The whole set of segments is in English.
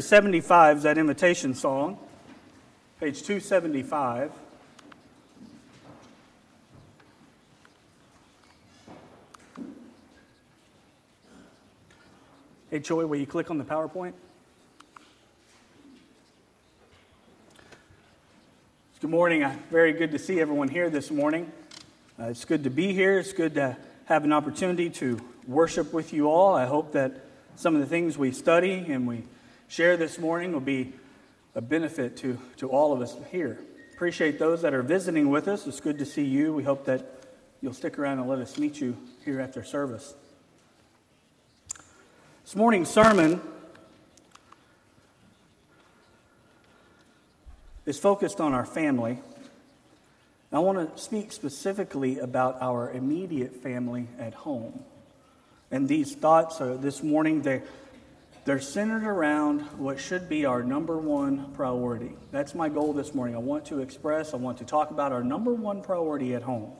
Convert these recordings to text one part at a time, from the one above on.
75 is that invitation song, page 275. Hey, Joy, will you click on the PowerPoint? Good morning. Uh, very good to see everyone here this morning. Uh, it's good to be here. It's good to have an opportunity to worship with you all. I hope that some of the things we study and we share this morning will be a benefit to, to all of us here. Appreciate those that are visiting with us. It's good to see you. We hope that you'll stick around and let us meet you here after service. This morning's sermon is focused on our family. I want to speak specifically about our immediate family at home. And these thoughts are, this morning, they, they're centered around what should be our number one priority. That's my goal this morning. I want to express, I want to talk about our number one priority at home.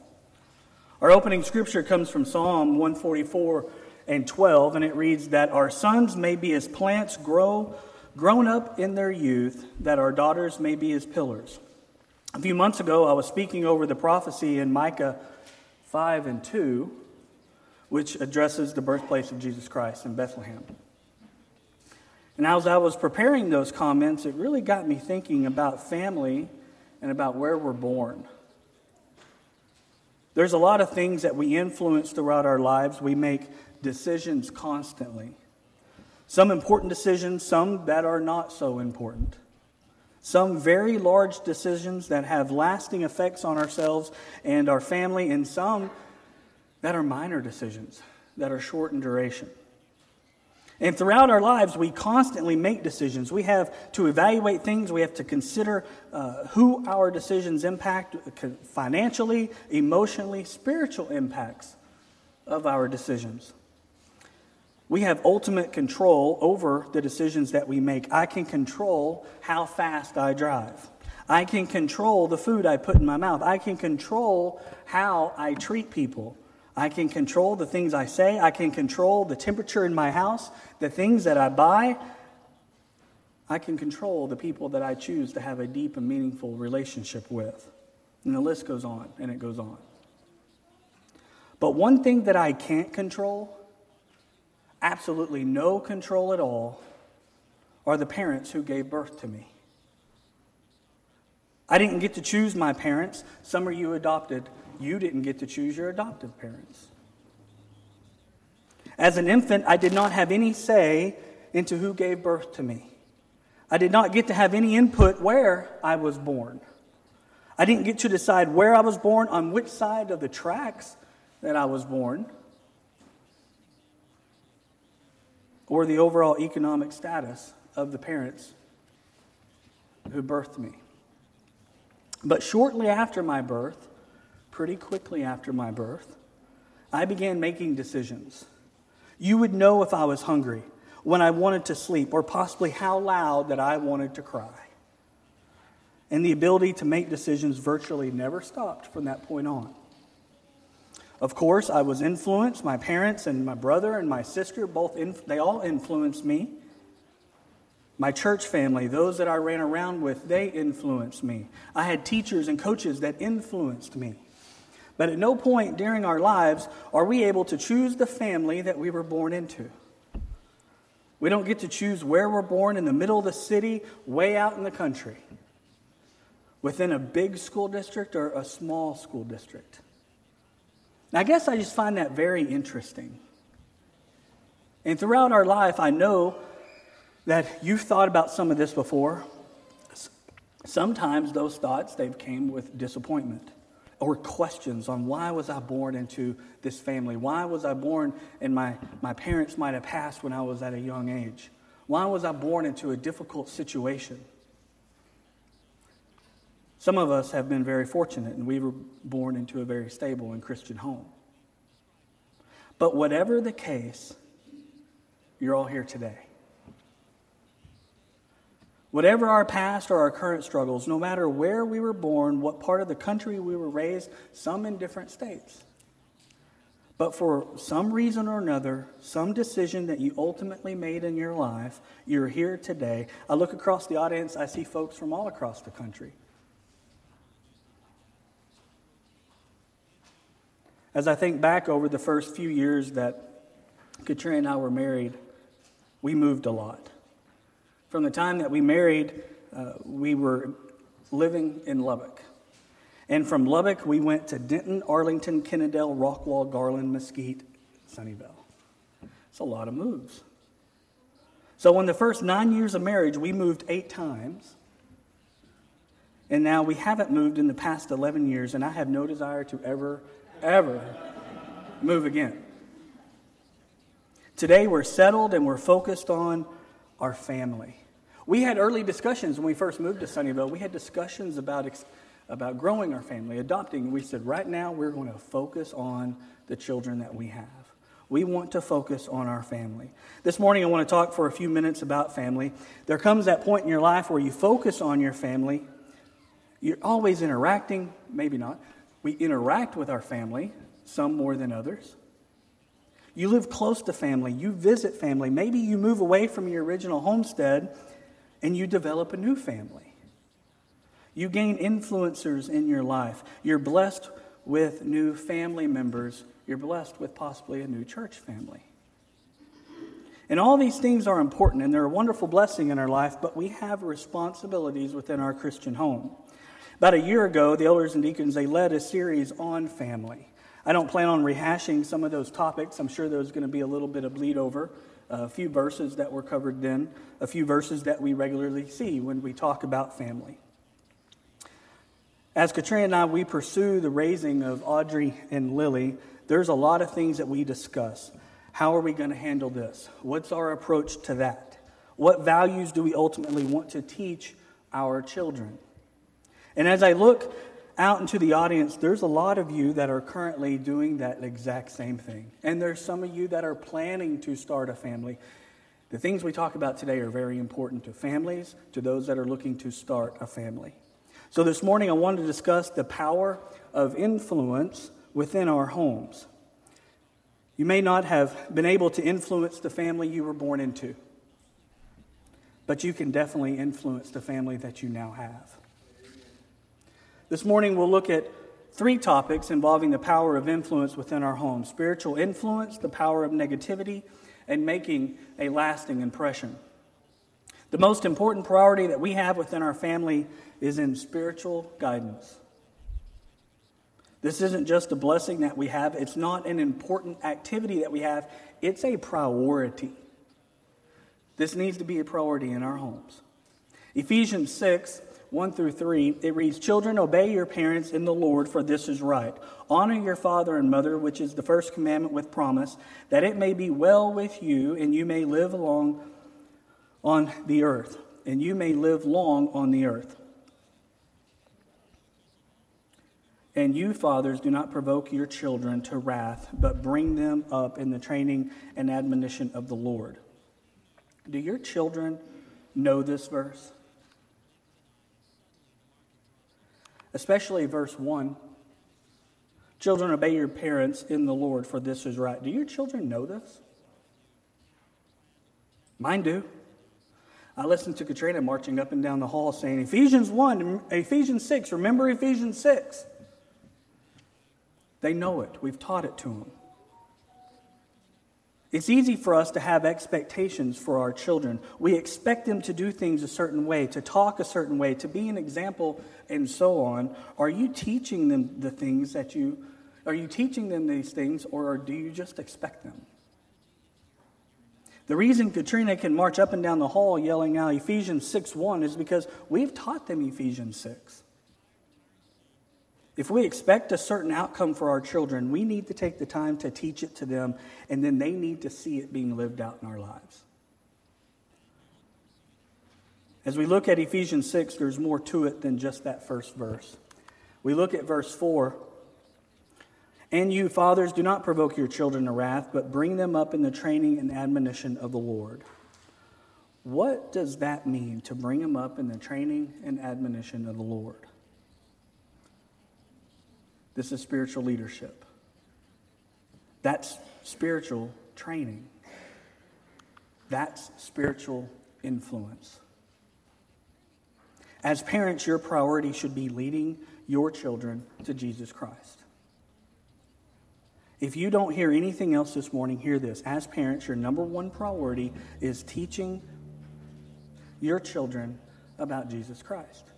Our opening scripture comes from Psalm 144 and 12, and it reads that our sons may be as plants grow, grown up in their youth, that our daughters may be as pillars. A few months ago, I was speaking over the prophecy in Micah 5 and 2, which addresses the birthplace of Jesus Christ in Bethlehem. And as I was preparing those comments, it really got me thinking about family and about where we're born. There's a lot of things that we influence throughout our lives. We make decisions constantly. Some important decisions, some that are not so important. Some very large decisions that have lasting effects on ourselves and our family, and some that are minor decisions that are short in duration. And throughout our lives, we constantly make decisions. We have to evaluate things. We have to consider uh, who our decisions impact financially, emotionally, spiritual impacts of our decisions. We have ultimate control over the decisions that we make. I can control how fast I drive. I can control the food I put in my mouth. I can control how I treat people. I can control the things I say. I can control the temperature in my house, the things that I buy. I can control the people that I choose to have a deep and meaningful relationship with. And the list goes on and it goes on. But one thing that I can't control, absolutely no control at all, are the parents who gave birth to me. I didn't get to choose my parents. Some of you adopted you didn't get to choose your adoptive parents. As an infant, I did not have any say into who gave birth to me. I did not get to have any input where I was born. I didn't get to decide where I was born, on which side of the tracks that I was born, or the overall economic status of the parents who birthed me. But shortly after my birth, pretty quickly after my birth, I began making decisions. You would know if I was hungry, when I wanted to sleep, or possibly how loud that I wanted to cry. And the ability to make decisions virtually never stopped from that point on. Of course, I was influenced. My parents and my brother and my sister both they all influenced me. My church family, those that I ran around with, they influenced me. I had teachers and coaches that influenced me. But at no point during our lives are we able to choose the family that we were born into. We don't get to choose where we're born in the middle of the city, way out in the country, within a big school district or a small school district. I guess I just find that very interesting. And throughout our life, I know that you've thought about some of this before. Sometimes those thoughts, they've came with disappointment or questions on why was I born into this family? Why was I born and my, my parents might have passed when I was at a young age? Why was I born into a difficult situation? Some of us have been very fortunate and we were born into a very stable and Christian home. But whatever the case, you're all here today. Whatever our past or our current struggles, no matter where we were born, what part of the country we were raised, some in different states. but for some reason or another, some decision that you ultimately made in your life, you're here today. I look across the audience, I see folks from all across the country. As I think back over the first few years that Katrina and I were married, we moved a lot. From the time that we married, uh, we were living in Lubbock. And from Lubbock, we went to Denton, Arlington, Kennedale, Rockwall, Garland, Mesquite, Sunnyvale. It's a lot of moves. So, in the first nine years of marriage, we moved eight times. And now we haven't moved in the past 11 years, and I have no desire to ever, ever move again. Today, we're settled and we're focused on our family. We had early discussions when we first moved to Sunnyvale. We had discussions about about growing our family, adopting. We said, right now, we're going to focus on the children that we have. We want to focus on our family. This morning, I want to talk for a few minutes about family. There comes that point in your life where you focus on your family. You're always interacting, maybe not. We interact with our family, some more than others. You live close to family, you visit family. Maybe you move away from your original homestead and you develop a new family. You gain influencers in your life. You're blessed with new family members. You're blessed with possibly a new church family. And all these things are important and they're a wonderful blessing in our life, but we have responsibilities within our Christian home. About a year ago, the elders and deacons they led a series on family. I don't plan on rehashing some of those topics. I'm sure there's going to be a little bit of bleed over. A few verses that were covered then, a few verses that we regularly see when we talk about family. As Katrina and I, we pursue the raising of Audrey and Lily, there's a lot of things that we discuss. How are we going to handle this? What's our approach to that? What values do we ultimately want to teach our children? And as I look out into the audience, there's a lot of you that are currently doing that exact same thing. And there's some of you that are planning to start a family. The things we talk about today are very important to families, to those that are looking to start a family. So, this morning I want to discuss the power of influence within our homes. You may not have been able to influence the family you were born into, but you can definitely influence the family that you now have. This morning we'll look at three topics involving the power of influence within our homes spiritual influence, the power of negativity, and making a lasting impression. The most important priority that we have within our family is in spiritual guidance. This isn't just a blessing that we have, it's not an important activity that we have, it's a priority. This needs to be a priority in our homes. Ephesians 6 1 through 3, it reads Children, obey your parents in the Lord, for this is right. Honor your father and mother, which is the first commandment with promise, that it may be well with you and you may live long on the earth, and you may live long on the earth. And you, fathers, do not provoke your children to wrath, but bring them up in the training and admonition of the Lord. Do your children know this verse? Especially verse 1. Children, obey your parents in the Lord, for this is right. Do your children know this? Mine do. I listened to Katrina marching up and down the hall saying, Ephesians 1, Ephesians 6, remember Ephesians 6. They know it. We've taught it to them. It's easy for us to have expectations for our children. We expect them to do things a certain way, to talk a certain way, to be an example, and so on. Are you teaching them the things that you are you teaching them these things, or do you just expect them? The reason Katrina can march up and down the hall yelling out Ephesians 6 1 is because we've taught them Ephesians 6. If we expect a certain outcome for our children, we need to take the time to teach it to them, and then they need to see it being lived out in our lives. As we look at Ephesians 6, there's more to it than just that first verse. We look at verse 4. And you, fathers, do not provoke your children to wrath, but bring them up in the training and admonition of the Lord. What does that mean to bring them up in the training and admonition of the Lord? This is spiritual leadership. That's spiritual training. That's spiritual influence. As parents, your priority should be leading your children to Jesus Christ. If you don't hear anything else this morning, hear this. As parents, your number one priority is teaching your children about Jesus Christ.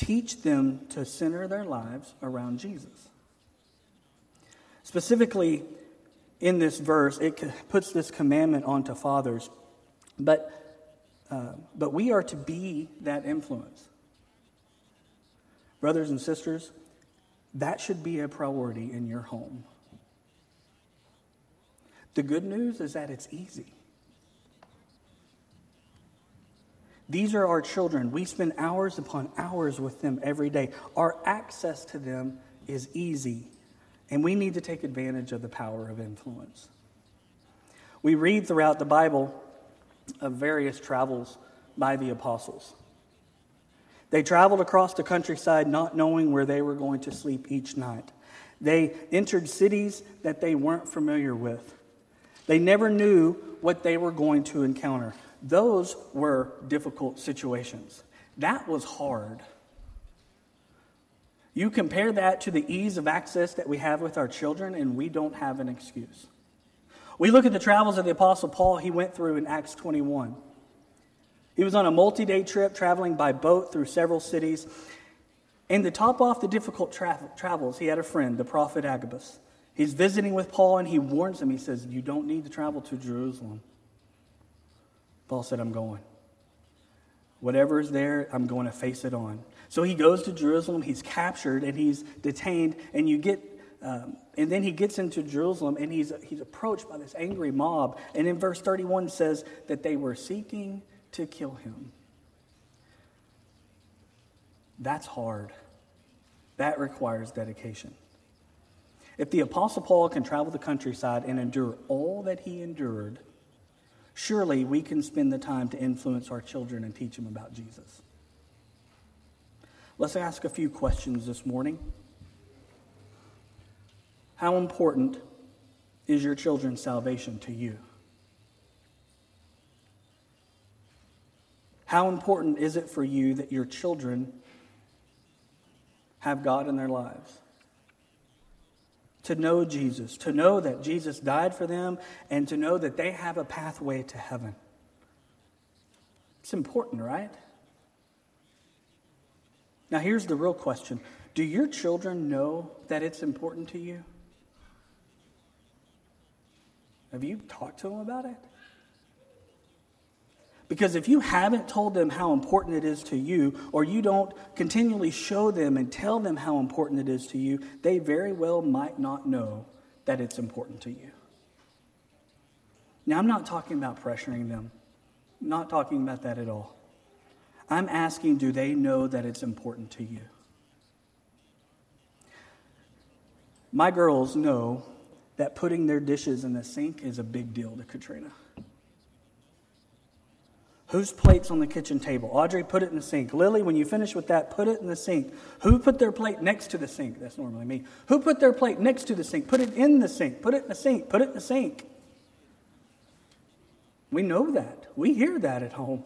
Teach them to center their lives around Jesus. Specifically, in this verse, it puts this commandment onto fathers, but, uh, but we are to be that influence. Brothers and sisters, that should be a priority in your home. The good news is that it's easy. These are our children. We spend hours upon hours with them every day. Our access to them is easy, and we need to take advantage of the power of influence. We read throughout the Bible of various travels by the apostles. They traveled across the countryside not knowing where they were going to sleep each night. They entered cities that they weren't familiar with. They never knew what they were going to encounter. Those were difficult situations. That was hard. You compare that to the ease of access that we have with our children, and we don't have an excuse. We look at the travels of the Apostle Paul, he went through in Acts 21. He was on a multi day trip traveling by boat through several cities. And to top off the difficult tra- travels, he had a friend, the prophet Agabus. He's visiting with Paul and he warns him. He says, You don't need to travel to Jerusalem. Paul said, I'm going. Whatever is there, I'm going to face it on. So he goes to Jerusalem. He's captured and he's detained. And you get, um, and then he gets into Jerusalem and he's, he's approached by this angry mob. And in verse 31 says that they were seeking to kill him. That's hard. That requires dedication. If the Apostle Paul can travel the countryside and endure all that he endured, surely we can spend the time to influence our children and teach them about Jesus. Let's ask a few questions this morning. How important is your children's salvation to you? How important is it for you that your children have God in their lives? To know Jesus, to know that Jesus died for them, and to know that they have a pathway to heaven. It's important, right? Now, here's the real question Do your children know that it's important to you? Have you talked to them about it? Because if you haven't told them how important it is to you, or you don't continually show them and tell them how important it is to you, they very well might not know that it's important to you. Now, I'm not talking about pressuring them, I'm not talking about that at all. I'm asking, do they know that it's important to you? My girls know that putting their dishes in the sink is a big deal to Katrina. Whose plate's on the kitchen table? Audrey, put it in the sink. Lily, when you finish with that, put it in the sink. Who put their plate next to the sink? That's normally me. Who put their plate next to the sink? Put it in the sink. Put it in the sink. Put it in the sink. We know that. We hear that at home.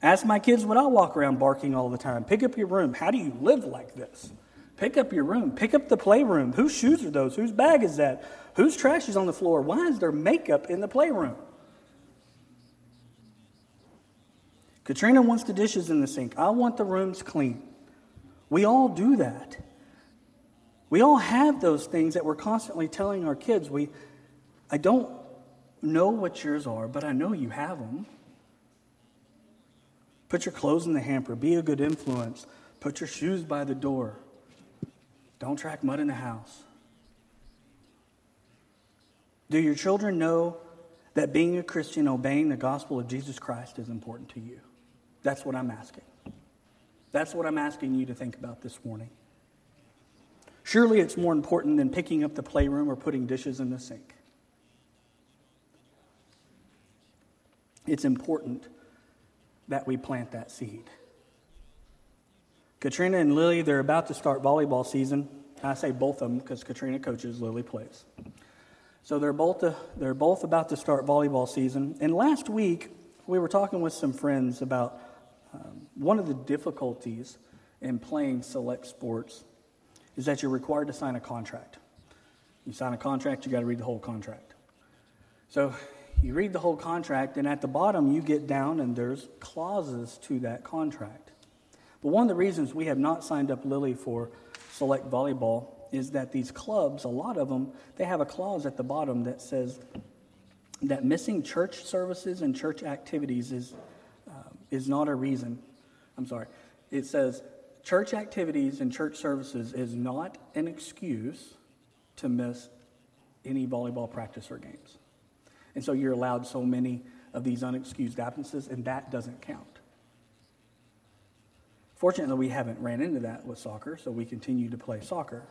Ask my kids when I walk around barking all the time. Pick up your room. How do you live like this? Pick up your room. Pick up the playroom. Whose shoes are those? Whose bag is that? Whose trash is on the floor? Why is there makeup in the playroom? Katrina wants the dishes in the sink. I want the rooms clean. We all do that. We all have those things that we're constantly telling our kids. We, I don't know what yours are, but I know you have them. Put your clothes in the hamper. Be a good influence. Put your shoes by the door. Don't track mud in the house. Do your children know that being a Christian, obeying the gospel of Jesus Christ is important to you? That's what I'm asking. That's what I'm asking you to think about this morning. Surely it's more important than picking up the playroom or putting dishes in the sink. It's important that we plant that seed. Katrina and Lily, they're about to start volleyball season. I say both of them because Katrina coaches, Lily plays. So they're both, uh, they're both about to start volleyball season. And last week, we were talking with some friends about um, one of the difficulties in playing select sports is that you're required to sign a contract. You sign a contract, you got to read the whole contract. So you read the whole contract, and at the bottom, you get down and there's clauses to that contract. But one of the reasons we have not signed up Lily for select volleyball is that these clubs, a lot of them, they have a clause at the bottom that says that missing church services and church activities is, is not a reason. I'm sorry. It says church activities and church services is not an excuse to miss any volleyball practice or games. And so you're allowed so many of these unexcused absences, and that doesn't count. Fortunately, we haven't ran into that with soccer, so we continue to play soccer.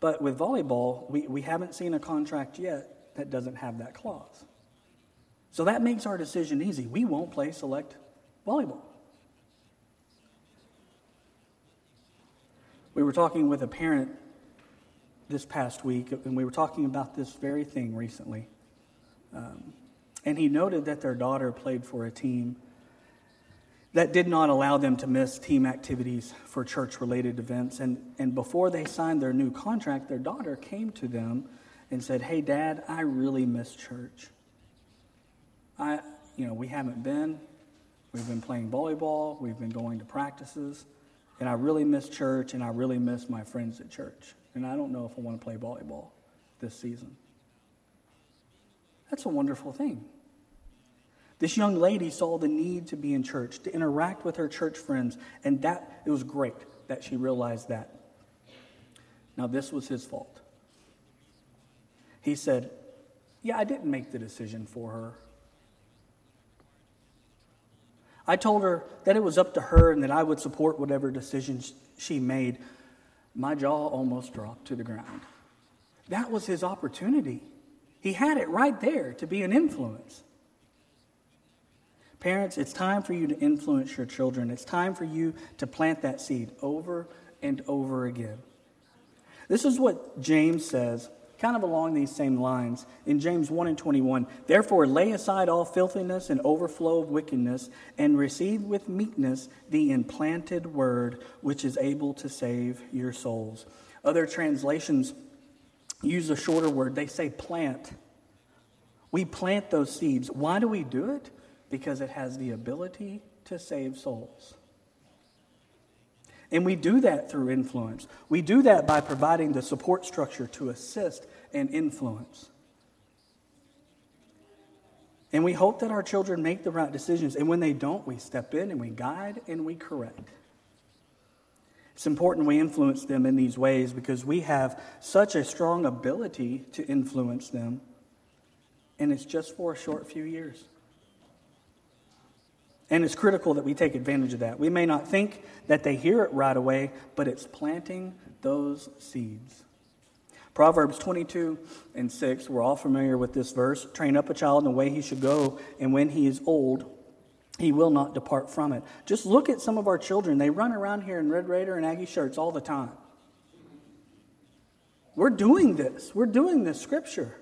But with volleyball, we, we haven't seen a contract yet that doesn't have that clause. So that makes our decision easy. We won't play select volleyball. We were talking with a parent this past week, and we were talking about this very thing recently. Um, and he noted that their daughter played for a team that did not allow them to miss team activities for church related events. And, and before they signed their new contract, their daughter came to them and said, Hey, Dad, I really miss church. I, you know, we haven't been. We've been playing volleyball, we've been going to practices, and I really miss church, and I really miss my friends at church. And I don't know if I want to play volleyball this season. That's a wonderful thing. This young lady saw the need to be in church, to interact with her church friends, and that it was great that she realized that. Now, this was his fault. He said, Yeah, I didn't make the decision for her. I told her that it was up to her and that I would support whatever decisions she made. My jaw almost dropped to the ground. That was his opportunity. He had it right there to be an influence. Parents, it's time for you to influence your children. It's time for you to plant that seed over and over again. This is what James says, kind of along these same lines. In James 1 and 21, therefore lay aside all filthiness and overflow of wickedness, and receive with meekness the implanted word, which is able to save your souls. Other translations use a shorter word. They say plant. We plant those seeds. Why do we do it? Because it has the ability to save souls. And we do that through influence. We do that by providing the support structure to assist and influence. And we hope that our children make the right decisions. And when they don't, we step in and we guide and we correct. It's important we influence them in these ways because we have such a strong ability to influence them, and it's just for a short few years. And it's critical that we take advantage of that. We may not think that they hear it right away, but it's planting those seeds. Proverbs 22 and 6, we're all familiar with this verse. Train up a child in the way he should go, and when he is old, he will not depart from it. Just look at some of our children. They run around here in Red Raider and Aggie shirts all the time. We're doing this. We're doing this scripture.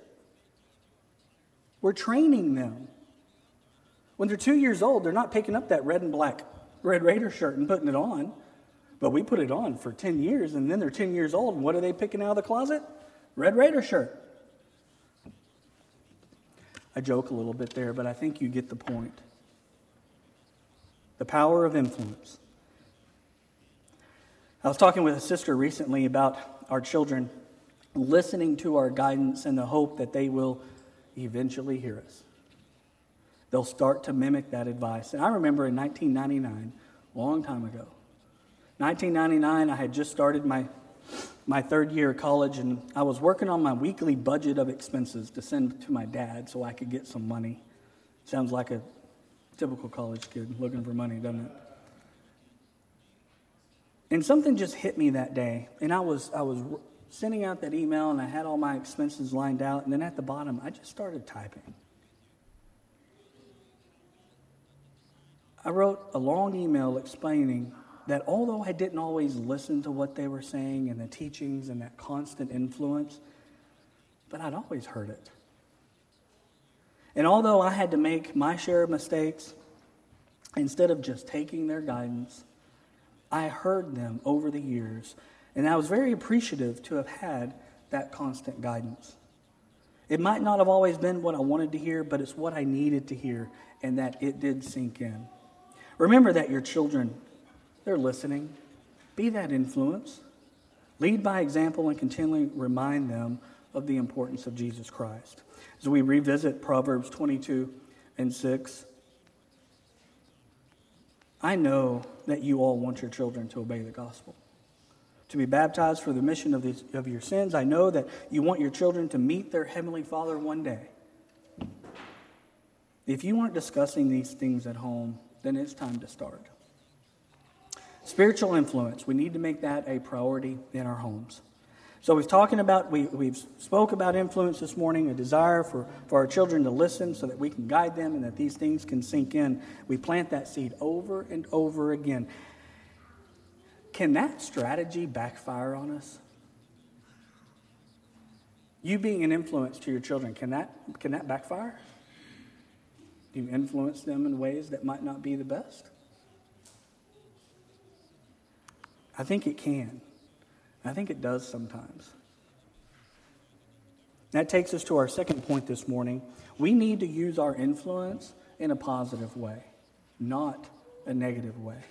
We're training them. When they're two years old, they're not picking up that red and black Red Raider shirt and putting it on. But we put it on for 10 years, and then they're 10 years old, and what are they picking out of the closet? Red Raider shirt. I joke a little bit there, but I think you get the point the power of influence. I was talking with a sister recently about our children listening to our guidance in the hope that they will eventually hear us. They'll start to mimic that advice. And I remember in 1999, a long time ago, 1999, I had just started my, my third year of college, and I was working on my weekly budget of expenses to send to my dad so I could get some money. Sounds like a Typical college kid looking for money, doesn't it? And something just hit me that day. And I was, I was sending out that email and I had all my expenses lined out. And then at the bottom, I just started typing. I wrote a long email explaining that although I didn't always listen to what they were saying and the teachings and that constant influence, but I'd always heard it. And although I had to make my share of mistakes, instead of just taking their guidance, I heard them over the years. And I was very appreciative to have had that constant guidance. It might not have always been what I wanted to hear, but it's what I needed to hear, and that it did sink in. Remember that your children, they're listening. Be that influence. Lead by example and continually remind them of the importance of Jesus Christ. As we revisit Proverbs 22 and 6, I know that you all want your children to obey the gospel to be baptized for the mission of, of your sins. I know that you want your children to meet their Heavenly Father one day. If you aren't discussing these things at home, then it's time to start. Spiritual influence, we need to make that a priority in our homes. So we've talking about we, we've spoke about influence this morning, a desire for, for our children to listen so that we can guide them and that these things can sink in. We plant that seed over and over again. Can that strategy backfire on us? You being an influence to your children, can that, can that backfire? Do you influence them in ways that might not be the best? I think it can. I think it does sometimes. That takes us to our second point this morning. We need to use our influence in a positive way, not a negative way.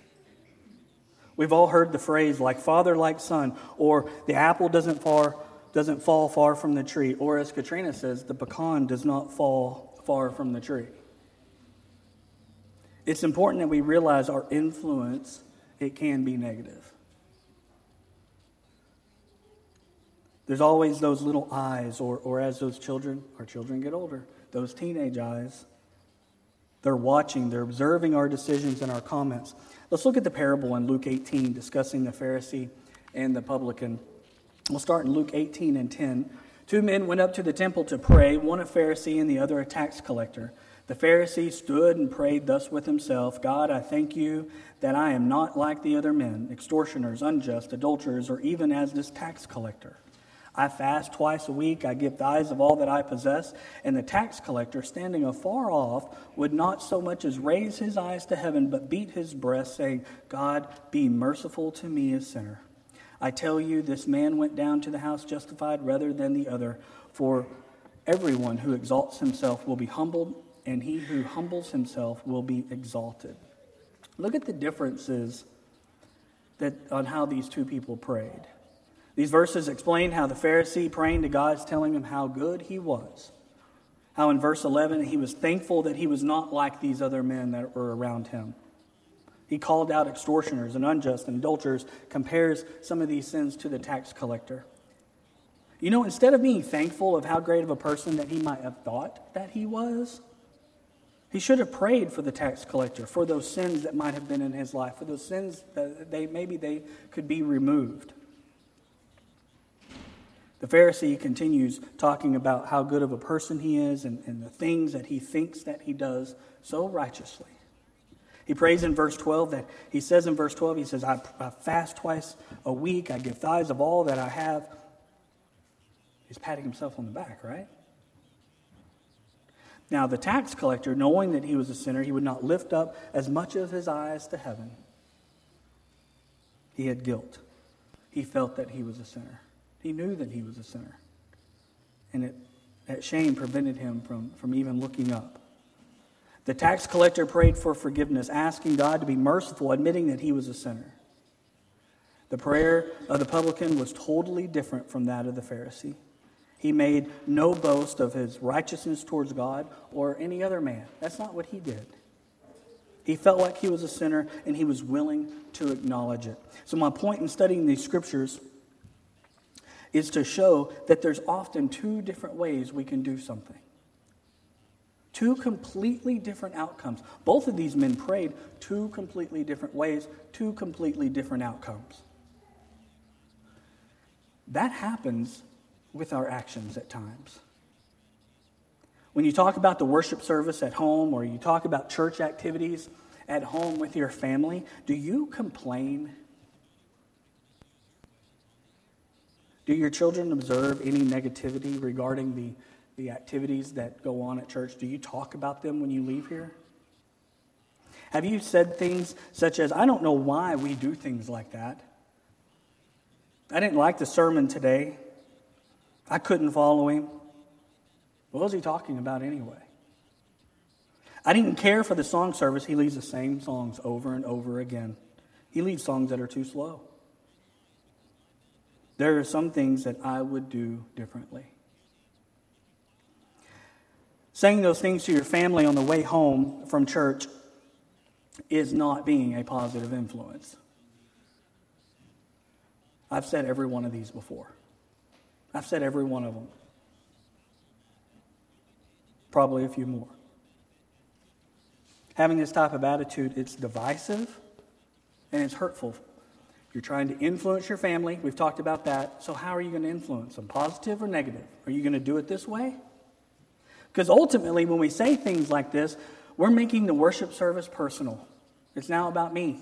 We've all heard the phrase like father, like son, or the apple doesn't far doesn't fall far from the tree, or as Katrina says, the pecan does not fall far from the tree. It's important that we realize our influence, it can be negative. There's always those little eyes, or, or as those children, our children get older, those teenage eyes. They're watching, they're observing our decisions and our comments. Let's look at the parable in Luke 18 discussing the Pharisee and the publican. We'll start in Luke 18 and 10. Two men went up to the temple to pray, one a Pharisee and the other a tax collector. The Pharisee stood and prayed thus with himself God, I thank you that I am not like the other men, extortioners, unjust, adulterers, or even as this tax collector. I fast twice a week. I give tithes of all that I possess. And the tax collector, standing afar off, would not so much as raise his eyes to heaven, but beat his breast, saying, God, be merciful to me, a sinner. I tell you, this man went down to the house justified rather than the other. For everyone who exalts himself will be humbled, and he who humbles himself will be exalted. Look at the differences that, on how these two people prayed. These verses explain how the Pharisee praying to God is telling him how good he was. How in verse 11 he was thankful that he was not like these other men that were around him. He called out extortioners and unjust and adulterers, compares some of these sins to the tax collector. You know, instead of being thankful of how great of a person that he might have thought that he was, he should have prayed for the tax collector, for those sins that might have been in his life, for those sins that they maybe they could be removed. The Pharisee continues talking about how good of a person he is and, and the things that he thinks that he does so righteously. He prays in verse 12 that he says in verse 12, he says, I, I fast twice a week, I give tithes of all that I have. He's patting himself on the back, right? Now, the tax collector, knowing that he was a sinner, he would not lift up as much of his eyes to heaven. He had guilt. He felt that he was a sinner. He knew that he was a sinner. And it, that shame prevented him from, from even looking up. The tax collector prayed for forgiveness, asking God to be merciful, admitting that he was a sinner. The prayer of the publican was totally different from that of the Pharisee. He made no boast of his righteousness towards God or any other man. That's not what he did. He felt like he was a sinner and he was willing to acknowledge it. So, my point in studying these scriptures is to show that there's often two different ways we can do something. Two completely different outcomes. Both of these men prayed two completely different ways, two completely different outcomes. That happens with our actions at times. When you talk about the worship service at home or you talk about church activities, at home with your family, do you complain? Do your children observe any negativity regarding the, the activities that go on at church? Do you talk about them when you leave here? Have you said things such as, I don't know why we do things like that? I didn't like the sermon today. I couldn't follow him. What was he talking about anyway? I didn't care for the song service. He leads the same songs over and over again. He leads songs that are too slow. There are some things that I would do differently. Saying those things to your family on the way home from church is not being a positive influence. I've said every one of these before. I've said every one of them. Probably a few more. Having this type of attitude, it's divisive and it's hurtful. You're trying to influence your family. We've talked about that. So, how are you going to influence them? Positive or negative? Are you going to do it this way? Because ultimately, when we say things like this, we're making the worship service personal. It's now about me.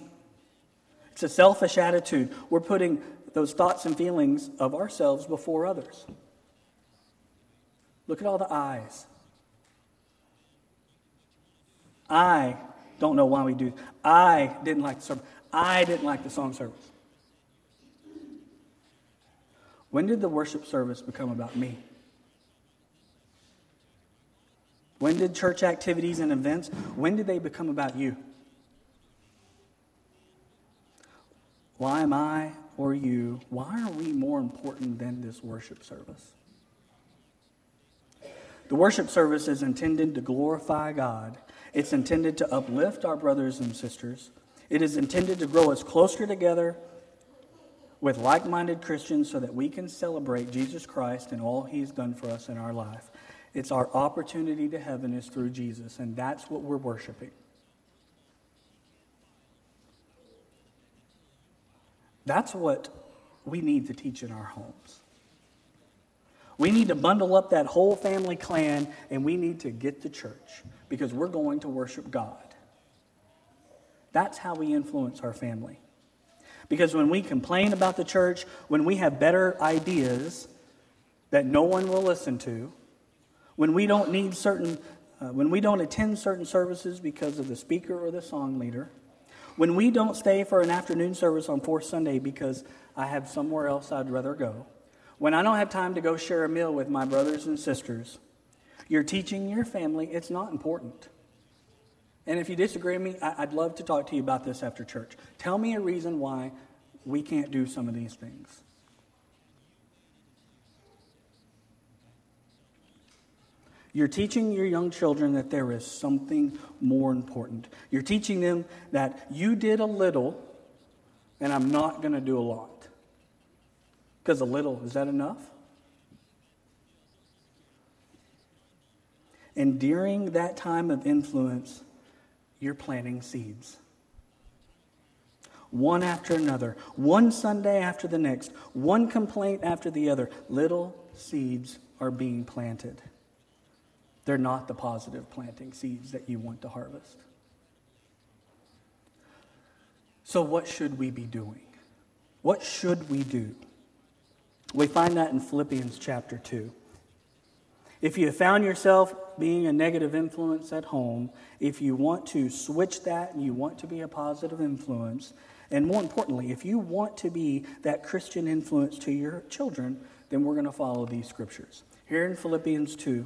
It's a selfish attitude. We're putting those thoughts and feelings of ourselves before others. Look at all the eyes. I don't know why we do. I didn't like the sermon. I didn't like the song service. When did the worship service become about me? When did church activities and events, when did they become about you? Why am I or you, why are we more important than this worship service? The worship service is intended to glorify God. It's intended to uplift our brothers and sisters. It is intended to grow us closer together with like minded Christians so that we can celebrate Jesus Christ and all He's done for us in our life. It's our opportunity to heaven is through Jesus, and that's what we're worshiping. That's what we need to teach in our homes. We need to bundle up that whole family clan and we need to get to church because we're going to worship God. That's how we influence our family. Because when we complain about the church, when we have better ideas that no one will listen to, when we don't need certain, uh, when we don't attend certain services because of the speaker or the song leader, when we don't stay for an afternoon service on fourth Sunday because I have somewhere else I'd rather go, when I don't have time to go share a meal with my brothers and sisters, you're teaching your family it's not important. And if you disagree with me, I'd love to talk to you about this after church. Tell me a reason why we can't do some of these things. You're teaching your young children that there is something more important. You're teaching them that you did a little, and I'm not going to do a lot. Because a little, is that enough? And during that time of influence, you're planting seeds. One after another, one Sunday after the next, one complaint after the other, little seeds are being planted. They're not the positive planting seeds that you want to harvest. So, what should we be doing? What should we do? We find that in Philippians chapter 2. If you found yourself being a negative influence at home, if you want to switch that and you want to be a positive influence, and more importantly, if you want to be that Christian influence to your children, then we're going to follow these scriptures. Here in Philippians 2,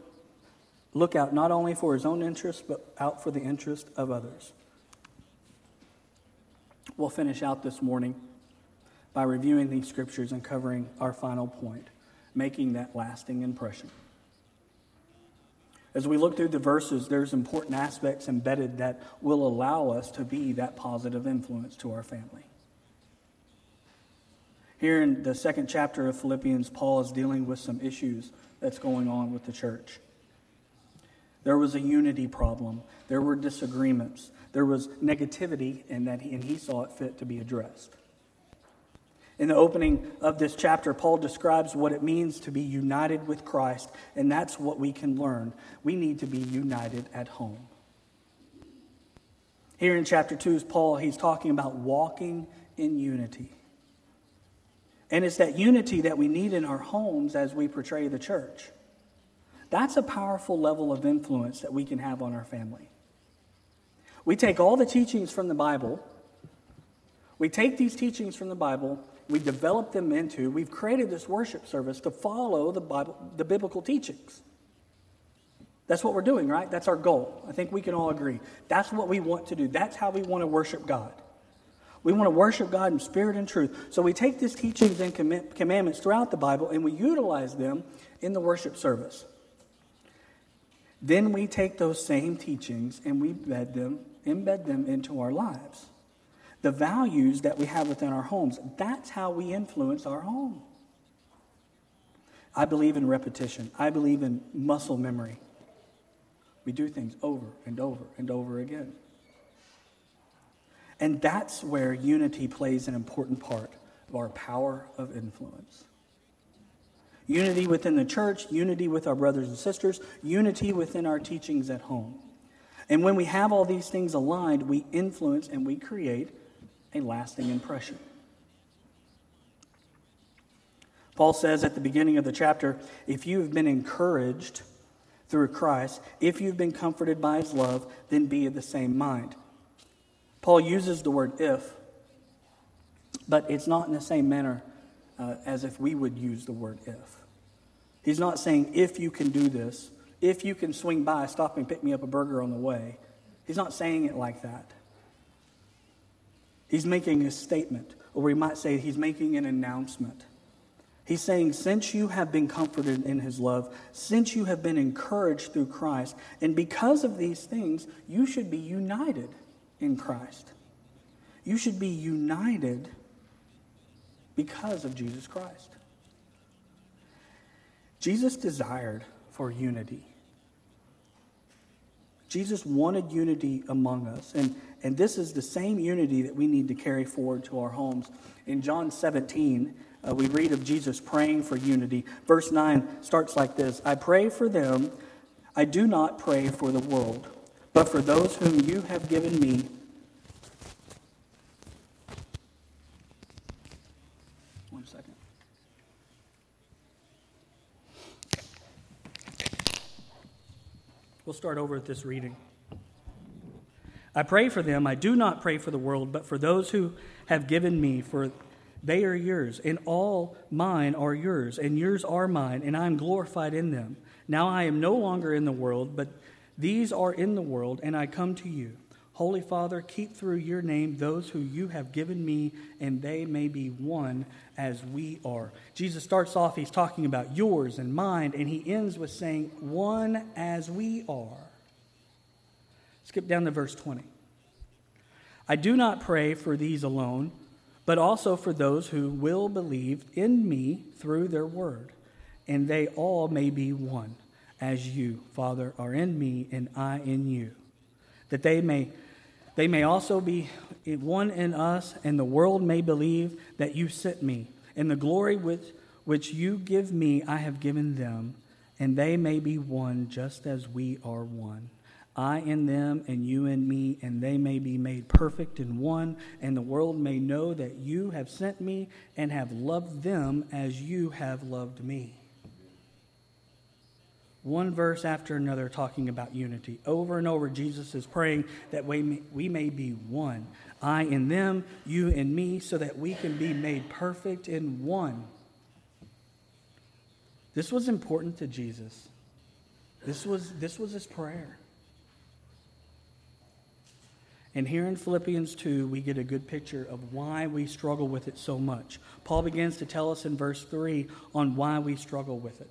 look out not only for his own interest, but out for the interest of others. We'll finish out this morning by reviewing these scriptures and covering our final point, making that lasting impression. As we look through the verses, there's important aspects embedded that will allow us to be that positive influence to our family. Here in the second chapter of Philippians, Paul is dealing with some issues that's going on with the church. There was a unity problem. There were disagreements. There was negativity, and that he, and he saw it fit to be addressed. In the opening of this chapter, Paul describes what it means to be united with Christ, and that's what we can learn. We need to be united at home. Here in chapter 2 is Paul, he's talking about walking in unity. And it's that unity that we need in our homes as we portray the church. That's a powerful level of influence that we can have on our family. We take all the teachings from the Bible, we take these teachings from the Bible, we develop them into, we've created this worship service to follow the, Bible, the biblical teachings. That's what we're doing, right? That's our goal. I think we can all agree. That's what we want to do. That's how we want to worship God. We want to worship God in spirit and truth. So we take these teachings and commandments throughout the Bible and we utilize them in the worship service. Then we take those same teachings and we embed them, embed them into our lives. The values that we have within our homes, that's how we influence our home. I believe in repetition. I believe in muscle memory. We do things over and over and over again. And that's where unity plays an important part of our power of influence unity within the church, unity with our brothers and sisters, unity within our teachings at home. And when we have all these things aligned, we influence and we create a lasting impression. Paul says at the beginning of the chapter if you have been encouraged through Christ, if you've been comforted by his love, then be of the same mind. Paul uses the word if, but it's not in the same manner uh, as if we would use the word if. He's not saying, if you can do this, if you can swing by, stop and pick me up a burger on the way. He's not saying it like that. He's making a statement, or we might say he's making an announcement. He's saying, since you have been comforted in his love, since you have been encouraged through Christ, and because of these things, you should be united in Christ. You should be united because of Jesus Christ. Jesus desired for unity. Jesus wanted unity among us. And, and this is the same unity that we need to carry forward to our homes. In John 17, uh, we read of Jesus praying for unity. Verse 9 starts like this I pray for them. I do not pray for the world, but for those whom you have given me We'll start over at this reading. I pray for them. I do not pray for the world, but for those who have given me, for they are yours, and all mine are yours, and yours are mine, and I am glorified in them. Now I am no longer in the world, but these are in the world, and I come to you. Holy Father, keep through your name those who you have given me, and they may be one as we are. Jesus starts off, he's talking about yours and mine, and he ends with saying, one as we are. Skip down to verse 20. I do not pray for these alone, but also for those who will believe in me through their word, and they all may be one, as you, Father, are in me and I in you, that they may they may also be one in us, and the world may believe that you sent me. And the glory which, which you give me, I have given them, and they may be one just as we are one. I in them, and you in me, and they may be made perfect in one, and the world may know that you have sent me and have loved them as you have loved me one verse after another talking about unity. Over and over, Jesus is praying that we may, we may be one. I in them, you in me, so that we can be made perfect in one. This was important to Jesus. This was, this was his prayer. And here in Philippians 2, we get a good picture of why we struggle with it so much. Paul begins to tell us in verse 3 on why we struggle with it.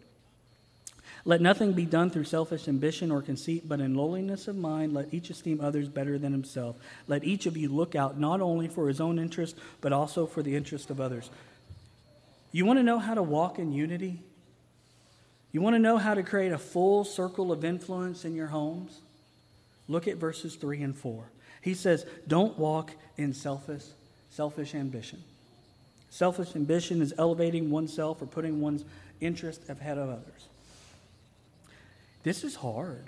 Let nothing be done through selfish ambition or conceit, but in lowliness of mind, let each esteem others better than himself. Let each of you look out not only for his own interest, but also for the interest of others. You want to know how to walk in unity? You want to know how to create a full circle of influence in your homes? Look at verses 3 and 4. He says, Don't walk in selfish, selfish ambition. Selfish ambition is elevating oneself or putting one's interest ahead of others. This is hard.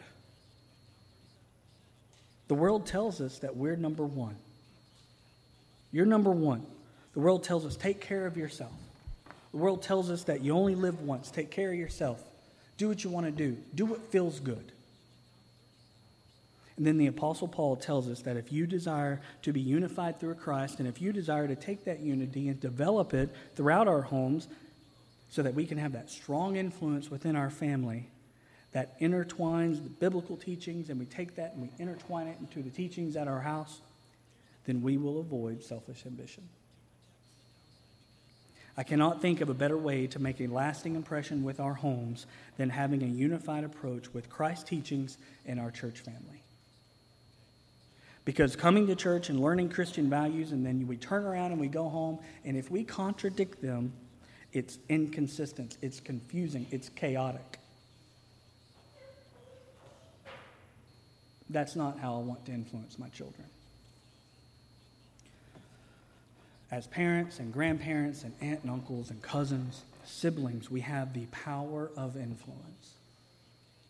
The world tells us that we're number one. You're number one. The world tells us, take care of yourself. The world tells us that you only live once. Take care of yourself. Do what you want to do. Do what feels good. And then the Apostle Paul tells us that if you desire to be unified through Christ, and if you desire to take that unity and develop it throughout our homes so that we can have that strong influence within our family that intertwines the biblical teachings, and we take that and we intertwine it into the teachings at our house, then we will avoid selfish ambition. I cannot think of a better way to make a lasting impression with our homes than having a unified approach with Christ's teachings in our church family. Because coming to church and learning Christian values, and then we turn around and we go home, and if we contradict them, it's inconsistent, it's confusing, it's chaotic. That's not how I want to influence my children. As parents and grandparents and aunt and uncles and cousins, siblings, we have the power of influence.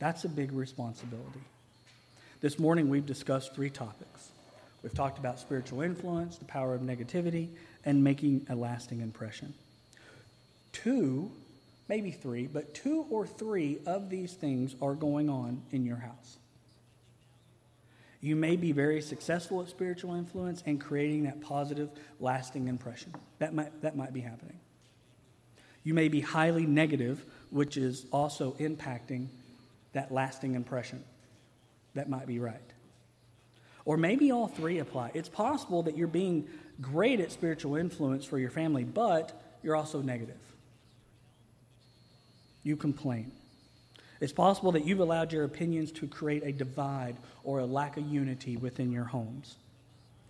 That's a big responsibility. This morning we've discussed three topics. We've talked about spiritual influence, the power of negativity, and making a lasting impression. Two, maybe three, but two or three of these things are going on in your house. You may be very successful at spiritual influence and creating that positive, lasting impression. That might, that might be happening. You may be highly negative, which is also impacting that lasting impression. That might be right. Or maybe all three apply. It's possible that you're being great at spiritual influence for your family, but you're also negative. You complain. It's possible that you've allowed your opinions to create a divide or a lack of unity within your homes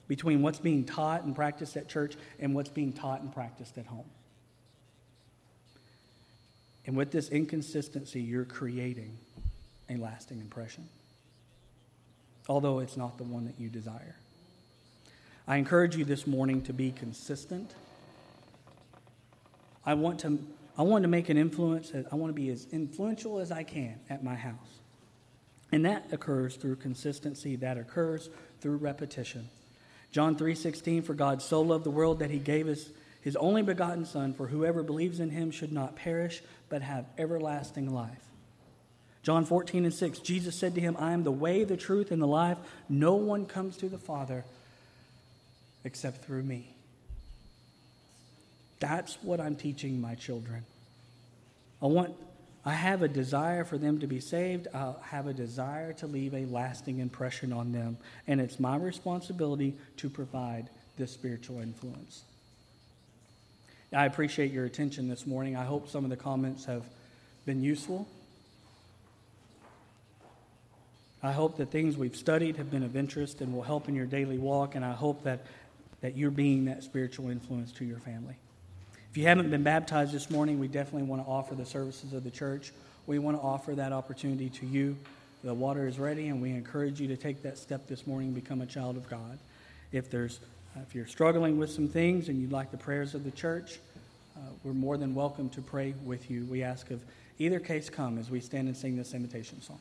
between what's being taught and practiced at church and what's being taught and practiced at home. And with this inconsistency, you're creating a lasting impression, although it's not the one that you desire. I encourage you this morning to be consistent. I want to I want to make an influence. I want to be as influential as I can at my house. And that occurs through consistency, that occurs through repetition. John 3:16 for God so loved the world that he gave us his only begotten son for whoever believes in him should not perish but have everlasting life. John 14 and 6 Jesus said to him, I am the way, the truth and the life. No one comes to the Father except through me. That's what I'm teaching my children. I want I have a desire for them to be saved. I have a desire to leave a lasting impression on them, and it's my responsibility to provide this spiritual influence. I appreciate your attention this morning. I hope some of the comments have been useful. I hope that things we've studied have been of interest and will help in your daily walk, and I hope that, that you're being that spiritual influence to your family. If you haven't been baptized this morning, we definitely want to offer the services of the church. We want to offer that opportunity to you. The water is ready, and we encourage you to take that step this morning and become a child of God. If there's if you're struggling with some things and you'd like the prayers of the church, uh, we're more than welcome to pray with you. We ask of either case come as we stand and sing this invitation song.